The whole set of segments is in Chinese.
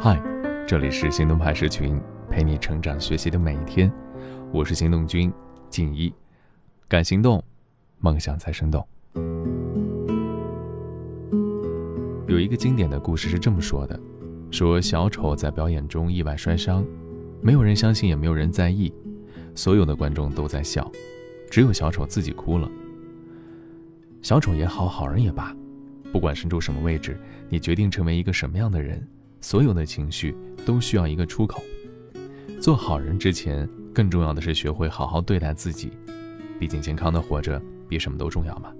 嗨，这里是行动派社群，陪你成长学习的每一天。我是行动君静一，敢行动，梦想才生动。有一个经典的故事是这么说的：说小丑在表演中意外摔伤，没有人相信，也没有人在意，所有的观众都在笑，只有小丑自己哭了。小丑也好好人也罢，不管身处什么位置，你决定成为一个什么样的人。所有的情绪都需要一个出口。做好人之前，更重要的是学会好好对待自己。毕竟健康的活着比什么都重要嘛。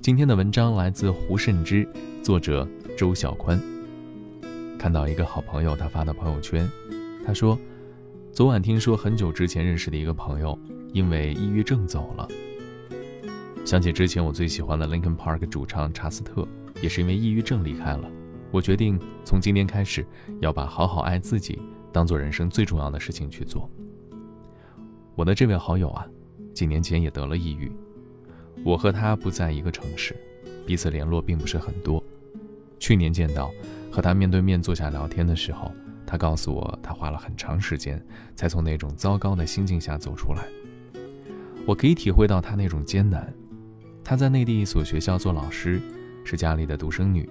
今天的文章来自胡慎之，作者周小宽。看到一个好朋友他发的朋友圈，他说：“昨晚听说很久之前认识的一个朋友因为抑郁症走了。想起之前我最喜欢的 Linkin Park 主唱查斯特，也是因为抑郁症离开了。”我决定从今天开始，要把好好爱自己当做人生最重要的事情去做。我的这位好友啊，几年前也得了抑郁，我和他不在一个城市，彼此联络并不是很多。去年见到，和他面对面坐下聊天的时候，他告诉我，他花了很长时间才从那种糟糕的心境下走出来。我可以体会到他那种艰难。他在内地一所学校做老师，是家里的独生女。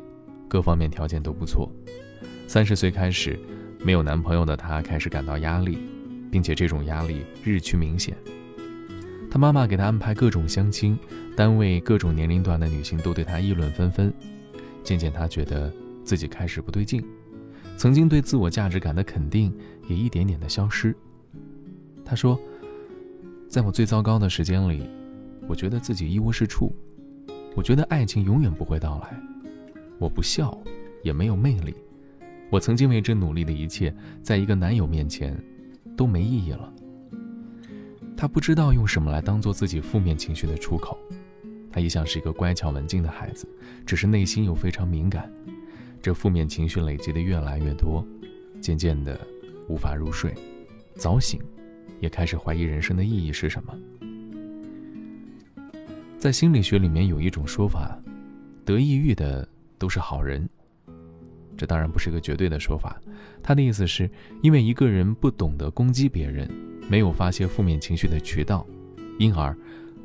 各方面条件都不错。三十岁开始，没有男朋友的她开始感到压力，并且这种压力日趋明显。她妈妈给她安排各种相亲，单位各种年龄段的女性都对她议论纷纷。渐渐，她觉得自己开始不对劲，曾经对自我价值感的肯定也一点点的消失。她说：“在我最糟糕的时间里，我觉得自己一无是处，我觉得爱情永远不会到来。”我不笑，也没有魅力。我曾经为之努力的一切，在一个男友面前，都没意义了。他不知道用什么来当做自己负面情绪的出口。他一向是一个乖巧文静的孩子，只是内心又非常敏感。这负面情绪累积的越来越多，渐渐的无法入睡，早醒，也开始怀疑人生的意义是什么。在心理学里面有一种说法，得抑郁的。都是好人，这当然不是个绝对的说法。他的意思是，因为一个人不懂得攻击别人，没有发泄负面情绪的渠道，因而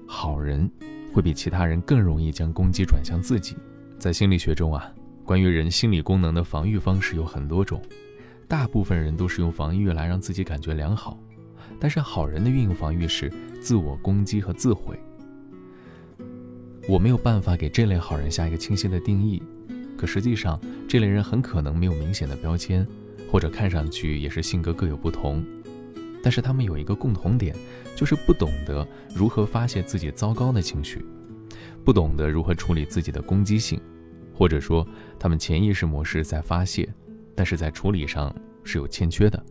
好人会比其他人更容易将攻击转向自己。在心理学中啊，关于人心理功能的防御方式有很多种，大部分人都是用防御来让自己感觉良好，但是好人的运用防御是自我攻击和自毁。我没有办法给这类好人下一个清晰的定义。可实际上，这类人很可能没有明显的标签，或者看上去也是性格各有不同。但是他们有一个共同点，就是不懂得如何发泄自己糟糕的情绪，不懂得如何处理自己的攻击性，或者说他们潜意识模式在发泄，但是在处理上是有欠缺的。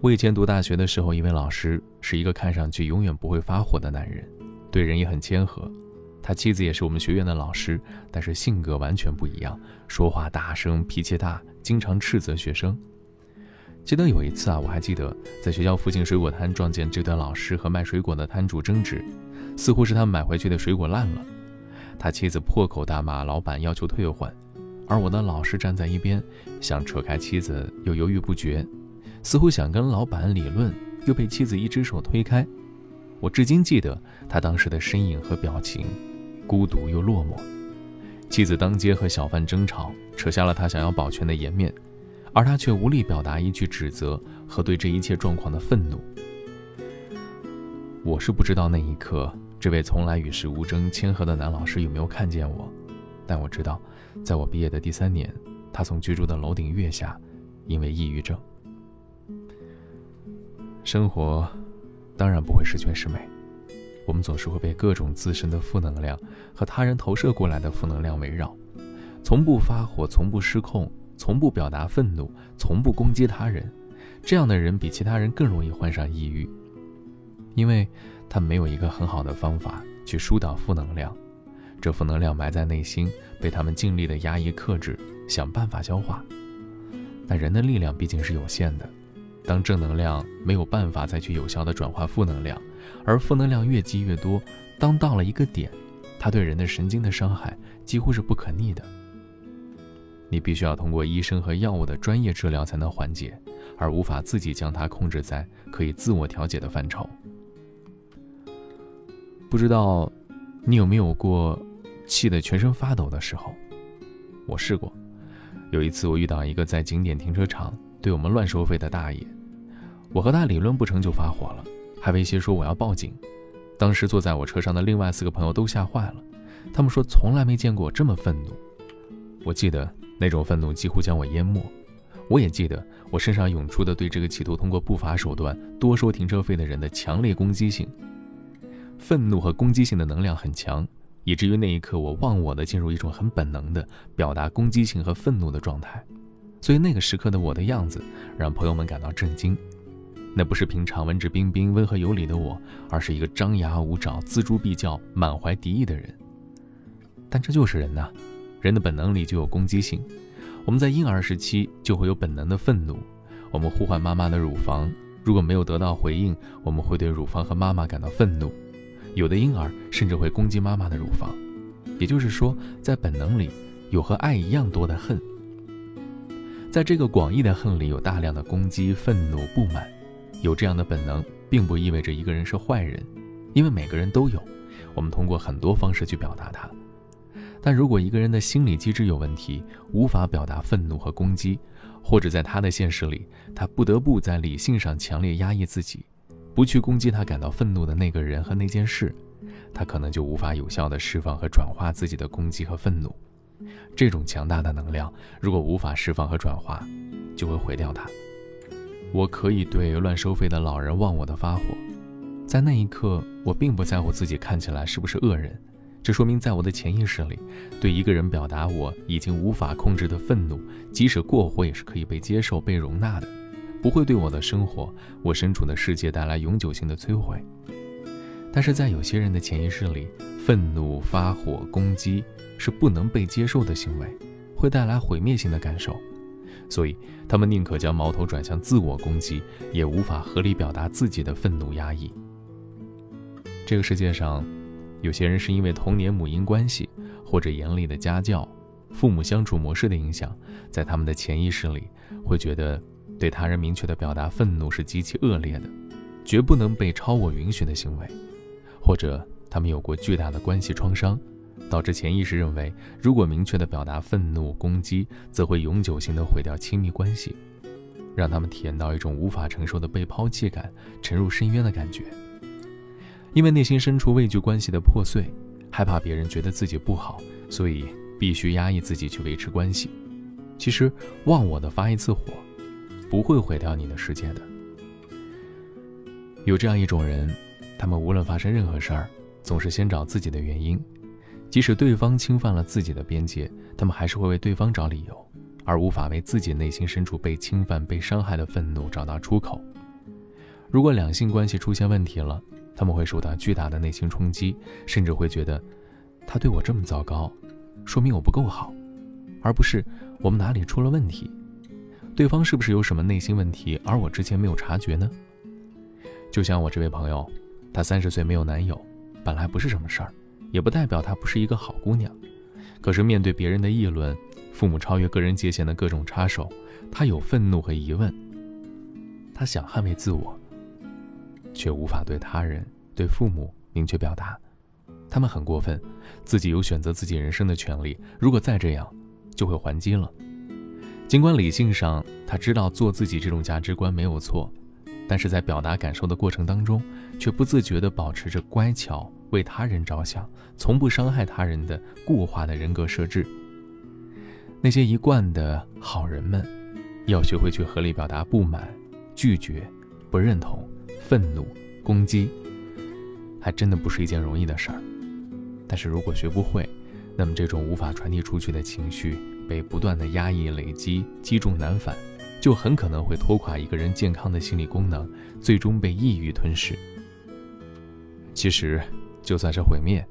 我以前读大学的时候，一位老师是一个看上去永远不会发火的男人，对人也很谦和。他妻子也是我们学院的老师，但是性格完全不一样，说话大声，脾气大，经常斥责学生。记得有一次啊，我还记得在学校附近水果摊撞见这对老师和卖水果的摊主争执，似乎是他们买回去的水果烂了，他妻子破口大骂老板，要求退换，而我的老师站在一边，想扯开妻子，又犹豫不决，似乎想跟老板理论，又被妻子一只手推开。我至今记得他当时的身影和表情。孤独又落寞，妻子当街和小贩争吵，扯下了他想要保全的颜面，而他却无力表达一句指责和对这一切状况的愤怒。我是不知道那一刻，这位从来与世无争、谦和的男老师有没有看见我，但我知道，在我毕业的第三年，他从居住的楼顶跃下，因为抑郁症。生活，当然不会十全十美。我们总是会被各种自身的负能量和他人投射过来的负能量围绕，从不发火，从不失控，从不表达愤怒，从不攻击他人。这样的人比其他人更容易患上抑郁，因为他没有一个很好的方法去疏导负能量，这负能量埋在内心，被他们尽力的压抑克制，想办法消化。但人的力量毕竟是有限的。当正能量没有办法再去有效的转化负能量，而负能量越积越多，当到了一个点，它对人的神经的伤害几乎是不可逆的。你必须要通过医生和药物的专业治疗才能缓解，而无法自己将它控制在可以自我调节的范畴。不知道你有没有过气得全身发抖的时候？我试过。有一次，我遇到一个在景点停车场对我们乱收费的大爷，我和他理论不成就发火了，还威胁说我要报警。当时坐在我车上的另外四个朋友都吓坏了，他们说从来没见过这么愤怒。我记得那种愤怒几乎将我淹没，我也记得我身上涌出的对这个企图通过不法手段多收停车费的人的强烈攻击性。愤怒和攻击性的能量很强，以至于那一刻我忘我的进入一种很本能的表达攻击性和愤怒的状态。所以那个时刻的我的样子让朋友们感到震惊。那不是平常文质彬彬、温和有礼的我，而是一个张牙舞爪、锱铢必较、满怀敌意的人。但这就是人呐，人的本能里就有攻击性。我们在婴儿时期就会有本能的愤怒，我们呼唤妈妈的乳房，如果没有得到回应，我们会对乳房和妈妈感到愤怒。有的婴儿甚至会攻击妈妈的乳房，也就是说，在本能里有和爱一样多的恨。在这个广义的恨里，有大量的攻击、愤怒、不满。有这样的本能，并不意味着一个人是坏人，因为每个人都有。我们通过很多方式去表达它。但如果一个人的心理机制有问题，无法表达愤怒和攻击，或者在他的现实里，他不得不在理性上强烈压抑自己。不去攻击他感到愤怒的那个人和那件事，他可能就无法有效地释放和转化自己的攻击和愤怒。这种强大的能量，如果无法释放和转化，就会毁掉他。我可以对乱收费的老人忘我的发火，在那一刻，我并不在乎自己看起来是不是恶人。这说明在我的潜意识里，对一个人表达我已经无法控制的愤怒，即使过火也是可以被接受、被容纳的。不会对我的生活、我身处的世界带来永久性的摧毁，但是在有些人的潜意识里，愤怒、发火、攻击是不能被接受的行为，会带来毁灭性的感受，所以他们宁可将矛头转向自我攻击，也无法合理表达自己的愤怒压抑。这个世界上，有些人是因为童年母婴关系或者严厉的家教、父母相处模式的影响，在他们的潜意识里会觉得。对他人明确的表达愤怒是极其恶劣的，绝不能被超我允许的行为，或者他们有过巨大的关系创伤，导致潜意识认为，如果明确的表达愤怒攻击，则会永久性的毁掉亲密关系，让他们体验到一种无法承受的被抛弃感，沉入深渊的感觉。因为内心深处畏惧关系的破碎，害怕别人觉得自己不好，所以必须压抑自己去维持关系。其实忘我的发一次火。不会毁掉你的世界的。有这样一种人，他们无论发生任何事儿，总是先找自己的原因，即使对方侵犯了自己的边界，他们还是会为对方找理由，而无法为自己内心深处被侵犯、被伤害的愤怒找到出口。如果两性关系出现问题了，他们会受到巨大的内心冲击，甚至会觉得，他对我这么糟糕，说明我不够好，而不是我们哪里出了问题。对方是不是有什么内心问题，而我之前没有察觉呢？就像我这位朋友，她三十岁没有男友，本来不是什么事儿，也不代表她不是一个好姑娘。可是面对别人的议论，父母超越个人界限的各种插手，她有愤怒和疑问。她想捍卫自我，却无法对他人、对父母明确表达。他们很过分，自己有选择自己人生的权利，如果再这样，就会还击了。尽管理性上他知道做自己这种价值观没有错，但是在表达感受的过程当中，却不自觉地保持着乖巧、为他人着想、从不伤害他人的固化的人格设置。那些一贯的好人们，要学会去合理表达不满、拒绝、不认同、愤怒、攻击，还真的不是一件容易的事儿。但是如果学不会，那么这种无法传递出去的情绪。被不断的压抑、累积、积重难返，就很可能会拖垮一个人健康的心理功能，最终被抑郁吞噬。其实，就算是毁灭，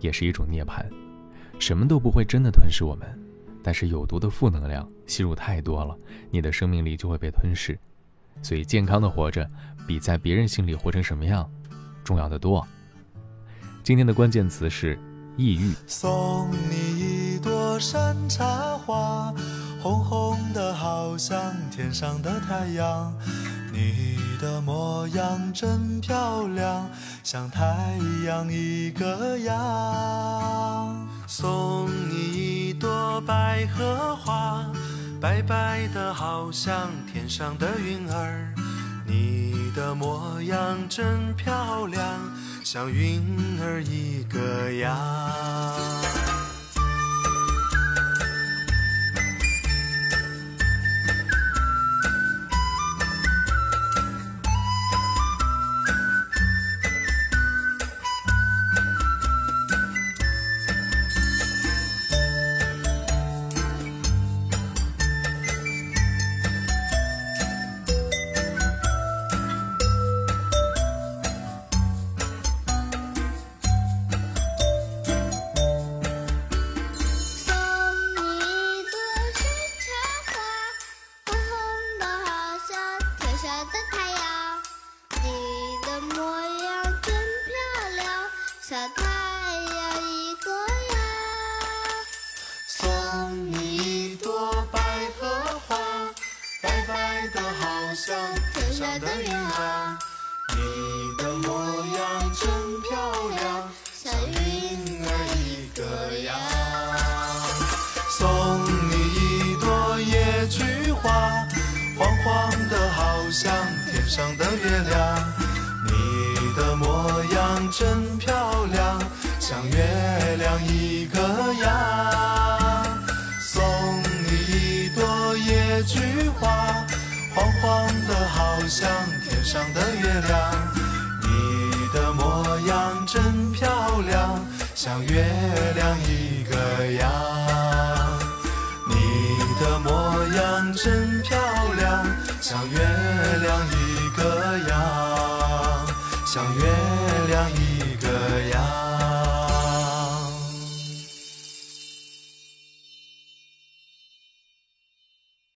也是一种涅槃。什么都不会真的吞噬我们，但是有毒的负能量吸入太多了，你的生命力就会被吞噬。所以，健康的活着，比在别人心里活成什么样，重要的多。今天的关键词是抑郁。送你一朵山茶花。红红的好像天上的太阳。你的模样真漂亮，像太阳一个样。送你一朵百合花，白白的好像天上的云儿。你的模样真漂亮，像云儿一个样。黄黄的好像天上的月亮。你的模样真漂亮，像月亮一个样。送你一朵野菊花。黄黄的，好像天上的月亮。你的模样真漂亮，像月亮一个样。相约，